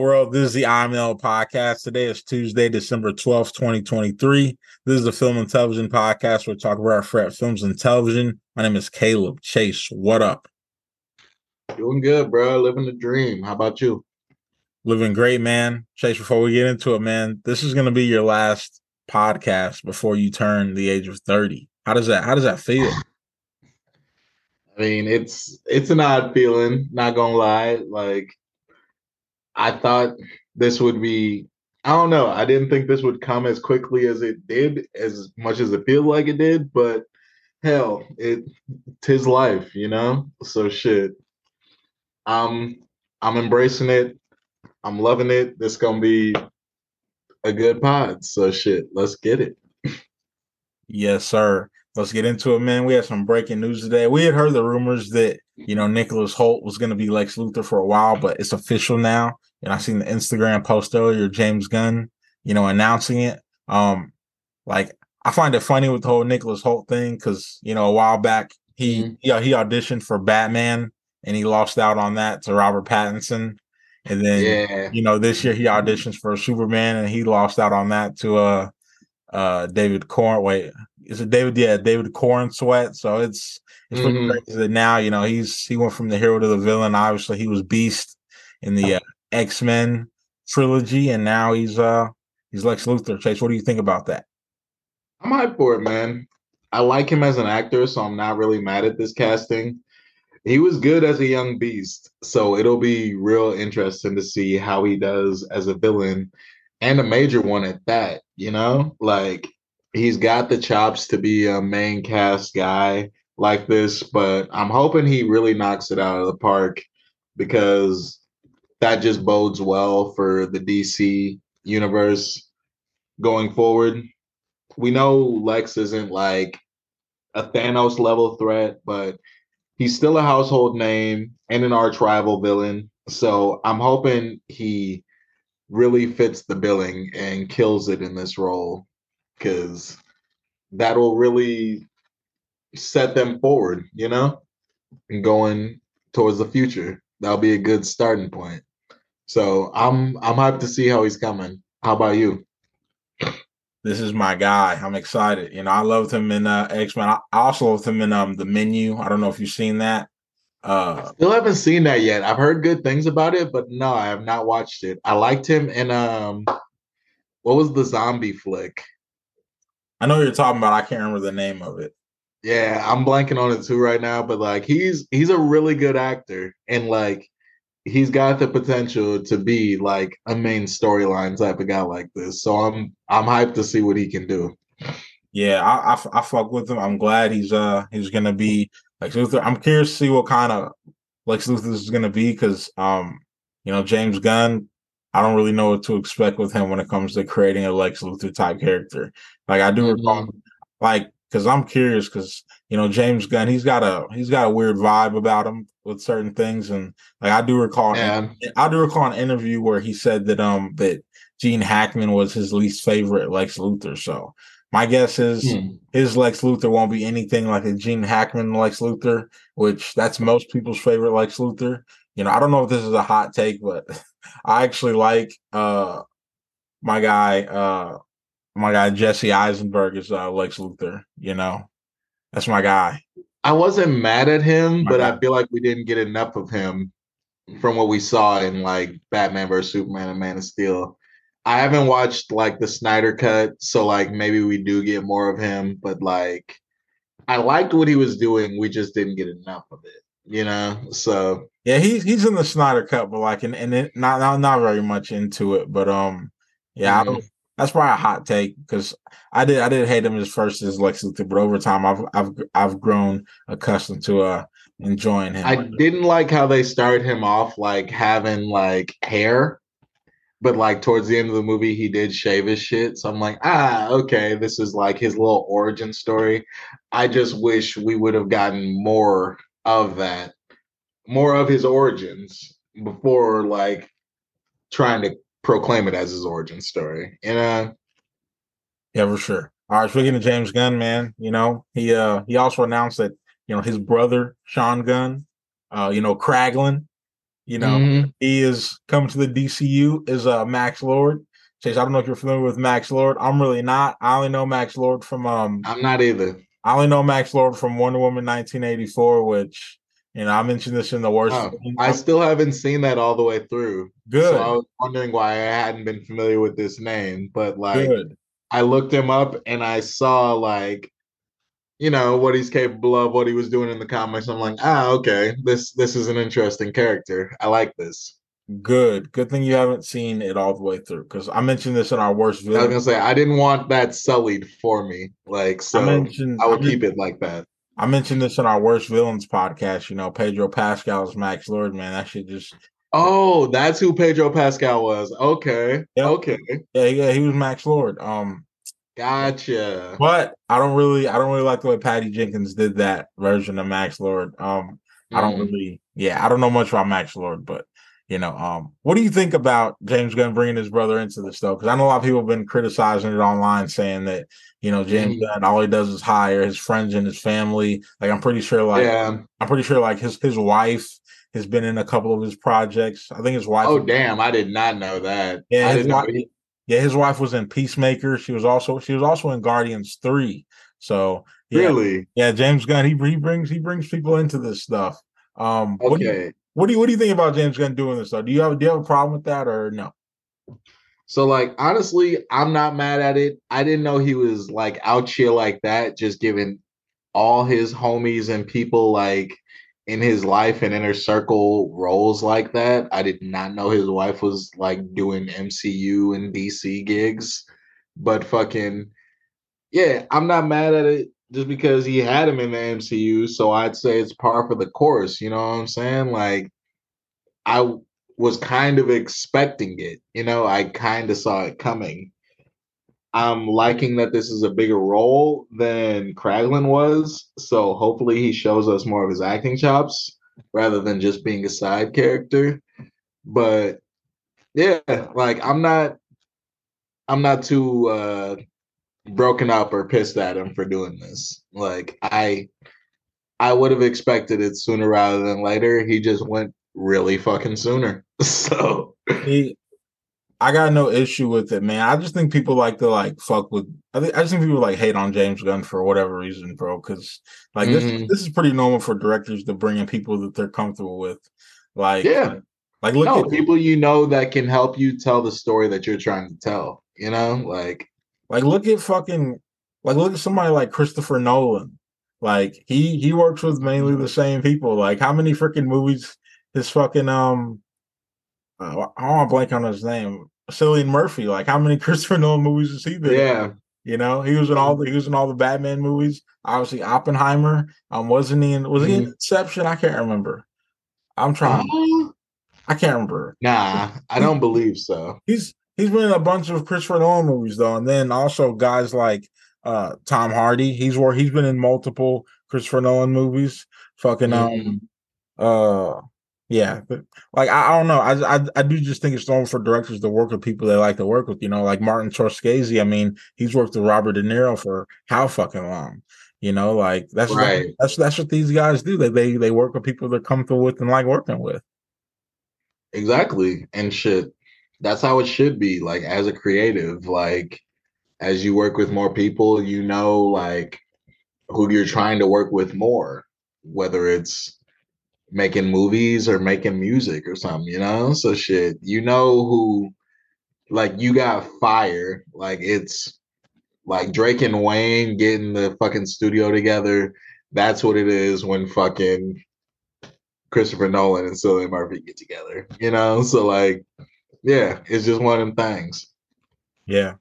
world? This is the IML podcast. Today is Tuesday, December 12th, 2023. This is the Film and Television podcast. We're talking about our films and television. My name is Caleb Chase. What up? Doing good, bro. Living the dream. How about you? Living great, man. Chase, before we get into it, man, this is going to be your last podcast before you turn the age of 30. How does that how does that feel? I mean, it's it's an odd feeling, not gonna lie. Like I thought this would be I don't know. I didn't think this would come as quickly as it did, as much as it feels like it did, but hell, it tis life, you know? So shit. I'm I'm embracing it. I'm loving it. This gonna be a good pod. So shit, let's get it. Yes, sir. Let's get into it, man. We had some breaking news today. We had heard the rumors that you know Nicholas Hoult was going to be Lex Luthor for a while, but it's official now. And I seen the Instagram post earlier, James Gunn, you know, announcing it. Um, like I find it funny with the whole Nicholas Hoult thing because you know a while back he mm-hmm. yeah he auditioned for Batman and he lost out on that to Robert Pattinson. And then yeah. you know this year he auditions for Superman and he lost out on that to uh uh David Corn. Wait, is it David? Yeah, David Corenswet. So it's it's mm-hmm. crazy that now you know he's he went from the hero to the villain. Obviously, he was Beast in the uh, X Men trilogy, and now he's uh he's Lex Luthor. Chase, what do you think about that? I'm hyped for it, man. I like him as an actor, so I'm not really mad at this casting. He was good as a young beast, so it'll be real interesting to see how he does as a villain and a major one at that. You know, like he's got the chops to be a main cast guy like this, but I'm hoping he really knocks it out of the park because that just bodes well for the DC universe going forward. We know Lex isn't like a Thanos level threat, but he's still a household name and an arch rival villain. So I'm hoping he really fits the billing and kills it in this role because that'll really set them forward, you know, and going towards the future. That'll be a good starting point. So I'm I'm hyped to see how he's coming. How about you? This is my guy. I'm excited. You know, I loved him in uh, X Men. I also loved him in um the Menu. I don't know if you've seen that. Uh, Still haven't seen that yet. I've heard good things about it, but no, I have not watched it. I liked him in um, what was the zombie flick? I know you're talking about. I can't remember the name of it. Yeah, I'm blanking on it too right now. But like, he's he's a really good actor, and like he's got the potential to be like a main storyline type of guy like this. So I'm I'm hyped to see what he can do. Yeah, I, I, I fuck with him. I'm glad he's uh he's gonna be like Luthor. I'm curious to see what kind of Lex Luthor is gonna be because um you know James Gunn. I don't really know what to expect with him when it comes to creating a Lex Luthor type character. Like I do mm-hmm. recall, like because I'm curious because you know James Gunn he's got a he's got a weird vibe about him with certain things and like I do recall yeah. I do recall an interview where he said that um that Gene Hackman was his least favorite Lex Luthor so my guess is hmm. his Lex Luthor won't be anything like a Gene Hackman Lex Luthor which that's most people's favorite Lex Luthor you know I don't know if this is a hot take but I actually like uh my guy uh my guy Jesse Eisenberg is uh, Lex Luthor. You know, that's my guy. I wasn't mad at him, my but guy. I feel like we didn't get enough of him from what we saw in like Batman vs Superman and Man of Steel. I haven't watched like the Snyder cut, so like maybe we do get more of him, but like I liked what he was doing. We just didn't get enough of it, you know. So yeah, he's he's in the Snyder cut, but like and and it, not not not very much into it, but um yeah, mm-hmm. I don't that's probably a hot take because I did I did hate him as first as Lex Luthor, but over time I've I've I've grown accustomed to uh enjoying him. I didn't like how they started him off like having like hair, but like towards the end of the movie he did shave his shit. So I'm like, ah, okay, this is like his little origin story. I just wish we would have gotten more of that, more of his origins before like trying to proclaim it as his origin story. You know? Yeah, for sure. All right, speaking of James Gunn, man, you know, he uh he also announced that, you know, his brother, Sean Gunn, uh, you know, Kraglin, You know, mm-hmm. he is coming to the DCU is uh Max Lord. Chase, I don't know if you're familiar with Max Lord. I'm really not. I only know Max Lord from um I'm not either. I only know Max Lord from Wonder Woman 1984, which you know I mentioned this in the worst. Oh, I still haven't seen that all the way through. Good. So I was wondering why I hadn't been familiar with this name, but like Good. I looked him up and I saw like you know what he's capable of, what he was doing in the comics. I'm like, ah, okay, this this is an interesting character. I like this. Good. Good thing you haven't seen it all the way through because I mentioned this in our worst video. I was gonna say I didn't want that sullied for me. Like so I, mentioned, I will I keep it like that. I mentioned this in our worst villains podcast. You know, Pedro Pascal's Max Lord, man. That should just Oh, that's who Pedro Pascal was. Okay. Yep. Okay. Yeah, yeah, he was Max Lord. Um Gotcha. But I don't really I don't really like the way Patty Jenkins did that version of Max Lord. Um mm. I don't mm. really yeah, I don't know much about Max Lord, but you know, um, what do you think about James Gunn bringing his brother into this though? Because I know a lot of people have been criticizing it online, saying that you know James mm-hmm. Gunn all he does is hire his friends and his family. Like I'm pretty sure, like yeah. I'm pretty sure, like his his wife has been in a couple of his projects. I think his wife. Oh damn! I did not know that. Yeah, I his wife, he... yeah, his wife was in Peacemaker. She was also she was also in Guardians Three. So yeah, really, yeah, James Gunn he he brings he brings people into this stuff. Um, okay. What do you, what do you what do you think about James Gunn doing this though? Do you have do you have a problem with that or no? So like honestly, I'm not mad at it. I didn't know he was like out here like that, just giving all his homies and people like in his life and inner circle roles like that. I did not know his wife was like doing MCU and DC gigs. But fucking yeah, I'm not mad at it just because he had him in the MCU. So I'd say it's par for the course. You know what I'm saying? Like, I was kind of expecting it. You know, I kind of saw it coming. I'm liking that this is a bigger role than Kraglin was. So hopefully he shows us more of his acting chops rather than just being a side character. But yeah, like I'm not I'm not too uh broken up or pissed at him for doing this. Like I I would have expected it sooner rather than later. He just went really fucking sooner. So he I got no issue with it, man. I just think people like to like fuck with. I think I just think people like hate on James Gunn for whatever reason, bro. Because like mm-hmm. this, this is pretty normal for directors to bring in people that they're comfortable with. Like, yeah, like look no, at people you know that can help you tell the story that you're trying to tell. You know, like like look at fucking like look at somebody like Christopher Nolan. Like he he works with mainly the same people. Like how many freaking movies his fucking um uh, I want to blank on his name. Cillian Murphy. Like how many Christopher Nolan movies has he been? Yeah. You know, he was in all the he was in all the Batman movies. Obviously, Oppenheimer. Um, wasn't he in? Was he in mm-hmm. Inception? I can't remember. I'm trying. Uh, I can't remember. Nah, I don't believe so. He's he's been in a bunch of Christopher Nolan movies though, and then also guys like uh Tom Hardy. He's where he's been in multiple Christopher Nolan movies. Fucking um uh yeah, but like I, I don't know. I, I, I do just think it's normal for directors to work with people they like to work with. You know, like Martin Scorsese. I mean, he's worked with Robert De Niro for how fucking long? You know, like that's right. that's that's what these guys do. They they they work with people they're comfortable with and like working with. Exactly, and shit that's how it should be like as a creative like as you work with more people you know like who you're trying to work with more whether it's making movies or making music or something you know? So shit you know who like you got fire like it's like Drake and Wayne getting the fucking studio together that's what it is when fucking Christopher Nolan and Cillian Murphy get together you know? So like yeah, it's just one of them things. Yeah,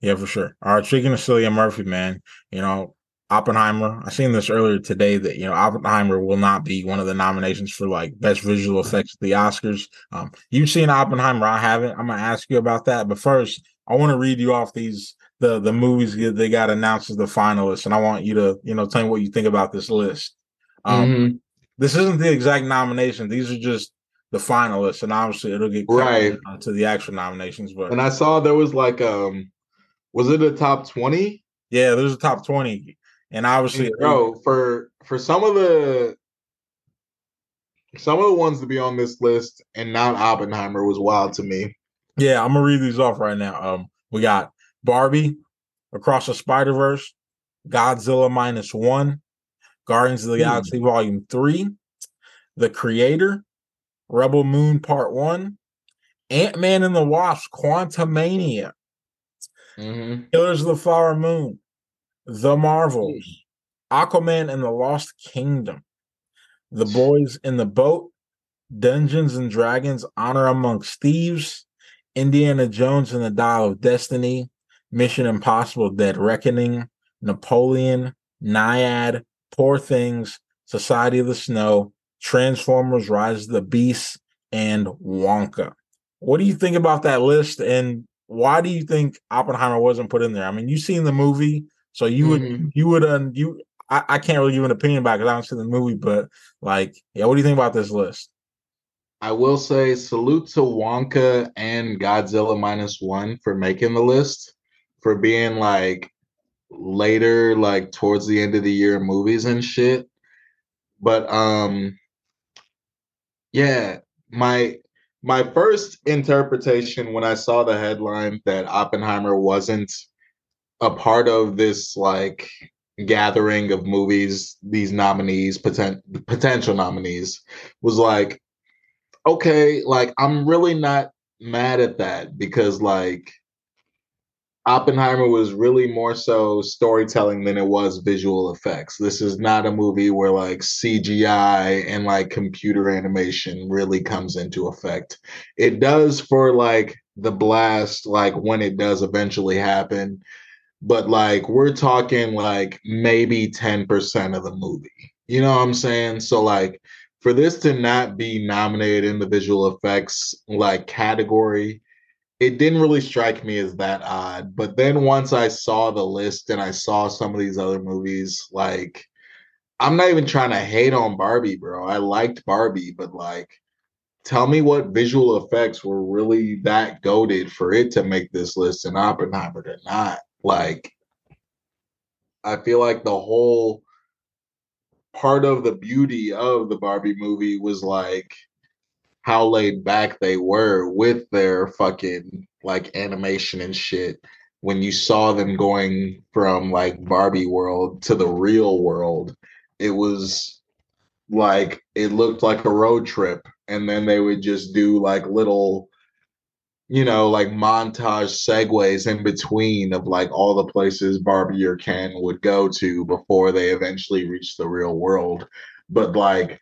yeah, for sure. All right, speaking of Cillian Murphy, man, you know Oppenheimer. I seen this earlier today that you know Oppenheimer will not be one of the nominations for like best visual effects at the Oscars. Um, you've seen Oppenheimer, I haven't. I'm gonna ask you about that, but first, I want to read you off these the the movies they got announced as the finalists, and I want you to you know tell me what you think about this list. Um, mm-hmm. This isn't the exact nomination; these are just the finalists, and obviously it'll get right to the actual nominations. But and I saw there was like um, was it a top twenty? Yeah, there's a top twenty, and obviously, bro, for for some of the some of the ones to be on this list and not Oppenheimer was wild to me. Yeah, I'm gonna read these off right now. Um, we got Barbie, Across the Spider Verse, Godzilla minus one, Guardians of the Galaxy Volume Three, The Creator, Rebel Moon Part One, Ant Man and the Wasp, Quantumania, Mm-hmm. Killers of the Flower Moon, The Marvels, Aquaman and the Lost Kingdom, The Boys in the Boat, Dungeons and Dragons, Honor Amongst Thieves, Indiana Jones and the Dial of Destiny, Mission Impossible Dead Reckoning, Napoleon, Nyad, Poor Things, Society of the Snow, Transformers Rise of the Beast, and Wonka. What do you think about that list? And why do you think Oppenheimer wasn't put in there? I mean, you've seen the movie, so you would Mhm. you would uh, you I, I can't really give an opinion about because I haven't seen the movie, but like, yeah, what do you think about this list? I will say salute to Wonka and Godzilla minus one for making the list, for being like later, like towards the end of the year movies and shit. But um yeah, my my first interpretation when I saw the headline that Oppenheimer wasn't a part of this like gathering of movies, these nominees, poten- potential nominees, was like, okay, like I'm really not mad at that because like Oppenheimer was really more so storytelling than it was visual effects. This is not a movie where like CGI and like computer animation really comes into effect. It does for like the blast, like when it does eventually happen, but like we're talking like maybe 10% of the movie. You know what I'm saying? So like for this to not be nominated in the visual effects like category, it didn't really strike me as that odd. But then once I saw the list and I saw some of these other movies, like I'm not even trying to hate on Barbie, bro. I liked Barbie, but like tell me what visual effects were really that goaded for it to make this list and Oppenheimer to not. Like I feel like the whole part of the beauty of the Barbie movie was like how laid back they were with their fucking like animation and shit when you saw them going from like Barbie world to the real world. It was like it looked like a road trip and then they would just do like little you know like montage segues in between of like all the places Barbie or Ken would go to before they eventually reach the real world. But like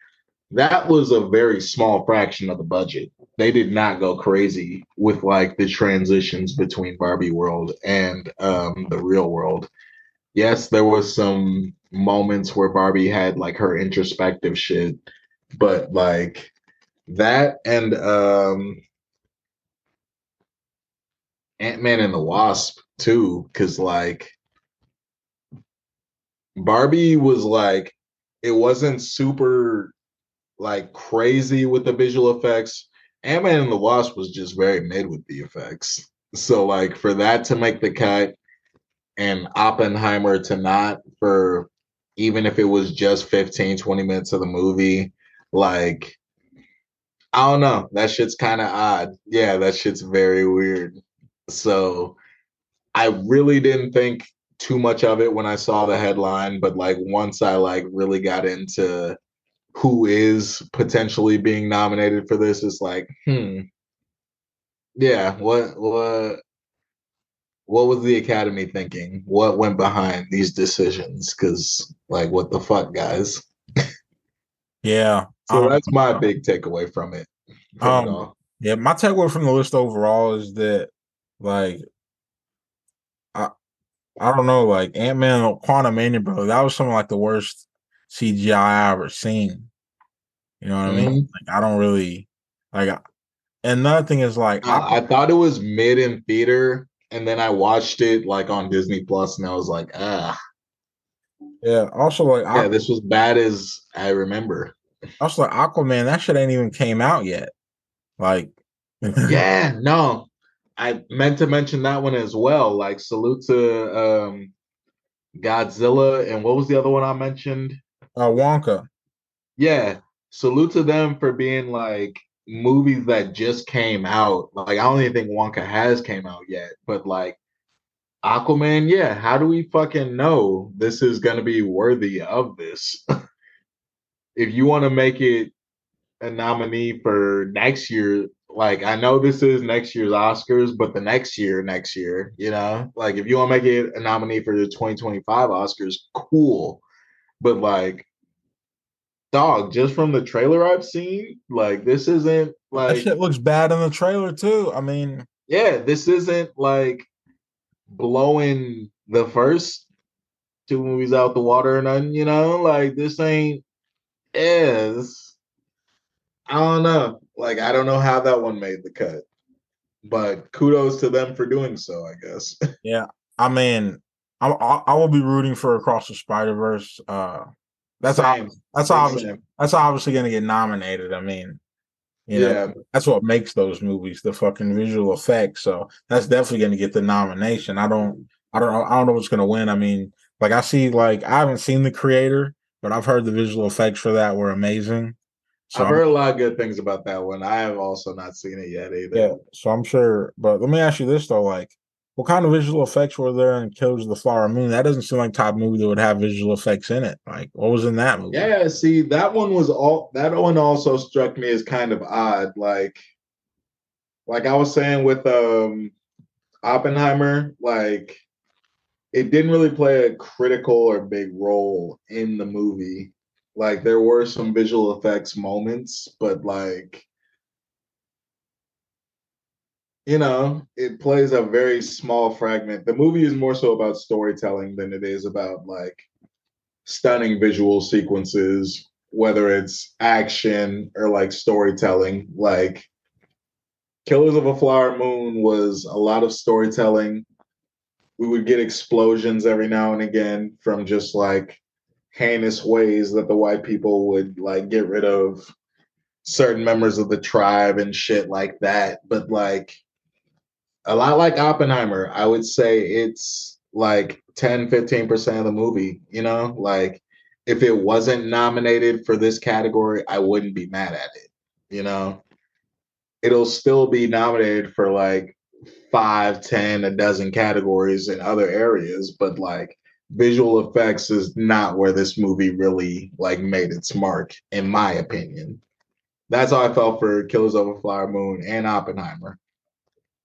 that was a very small fraction of the budget. They did not go crazy with like the transitions between Barbie world and um, the real world. Yes, there was some moments where Barbie had like her introspective shit, but like that and um Ant-Man and the Wasp too, because like Barbie was like it wasn't super like crazy with the visual effects. Ant-Man and the Wasp was just very mid with the effects. So like for that to make the cut and Oppenheimer to not for even if it was just 15 20 minutes of the movie like I don't know, that shit's kind of odd. Yeah, that shit's very weird. So I really didn't think too much of it when I saw the headline, but like once I like really got into who is potentially being nominated for this is like, hmm. Yeah, what what what was the academy thinking? What went behind these decisions? Cause like what the fuck, guys? Yeah. So um, that's my big takeaway from it. From it Um, all. Yeah, my takeaway from the list overall is that like I I don't know, like Ant Man Quantumania, bro, that was some of like the worst CGI I ever seen. You know what I mean? Like I don't really like I- and another thing is like I, I thought it was mid in theater, and then I watched it like on Disney Plus, and I was like, ah, yeah, also like yeah, Aqu- this was bad as I remember. also like Aquaman, that shit ain't even came out yet. Like yeah, no, I meant to mention that one as well. Like, salute to um, Godzilla, and what was the other one I mentioned? Uh Wonka. Yeah, salute to them for being like movies that just came out. Like I don't even think Wonka has came out yet, but like Aquaman, yeah, how do we fucking know this is to be worthy of this? if you want to make it a nominee for next year, like I know this is next year's Oscars, but the next year, next year, you know, like if you want to make it a nominee for the 2025 Oscars, cool. But like dog, just from the trailer I've seen, like this isn't like that shit looks bad in the trailer too. I mean, yeah, this isn't like blowing the first two movies out the water or nothing, you know? Like this ain't is I don't know. Like I don't know how that one made the cut. But kudos to them for doing so, I guess. yeah. I mean, I, I, will be rooting for Across the Spider Verse. Uh, that's Same. that's Same. obviously that's obviously going to get nominated. I mean, you know, yeah. that's what makes those movies, the fucking visual effects. So that's definitely going to get the nomination. I don't, I don't, I don't know what's going to win. I mean, like I see, like I haven't seen the creator, but I've heard the visual effects for that were amazing. So I've heard I'm, a lot of good things about that one. I have also not seen it yet either. Yeah, so I'm sure. But let me ask you this though: like, what kind of visual effects were there in Killers of the Flower Moon? That doesn't seem like type movie that would have visual effects in it. Like, what was in that movie? Yeah, see, that one was all. That one also struck me as kind of odd. Like, like I was saying with um Oppenheimer, like it didn't really play a critical or big role in the movie. Like, there were some visual effects moments, but like you know, it plays a very small fragment. The movie is more so about storytelling than it is about like stunning visual sequences, whether it's action or like storytelling. Like Killers of a Flower Moon was a lot of storytelling. We would get explosions every now and again from just like heinous ways that the white people would like get rid of certain members of the tribe and shit like that. But like a lot like Oppenheimer, I would say it's like 10, 15% of the movie, you know? Like if it wasn't nominated for this category, I wouldn't be mad at it, you know? It'll still be nominated for like five, ten, a dozen categories in other areas, but like visual effects is not where this movie really like made its mark, in my opinion. That's how I felt for Killers of a Flower Moon and Oppenheimer.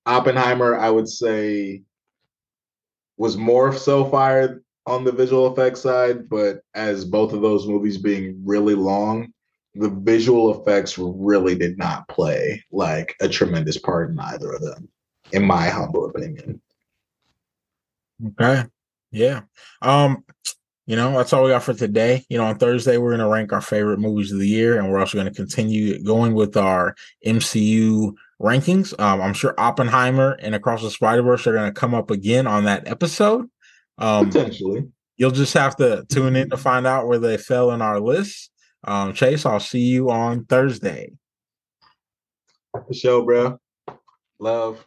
Oppenheimer, I would say, was more so fired on the visual effects side, but as both of those movies being really long, the visual effects really did not play like a tremendous part in either of them, in my humble opinion. Okay. Yeah. Um, you know, that's all we got for today. You know, on Thursday, we're going to rank our favorite movies of the year, and we're also going to continue going with our MCU rankings. Um, I'm sure Oppenheimer and Across the Spider Verse are going to come up again on that episode. Um, Potentially. You'll just have to tune in to find out where they fell in our list. Um, Chase, I'll see you on Thursday. The show, bro. Love.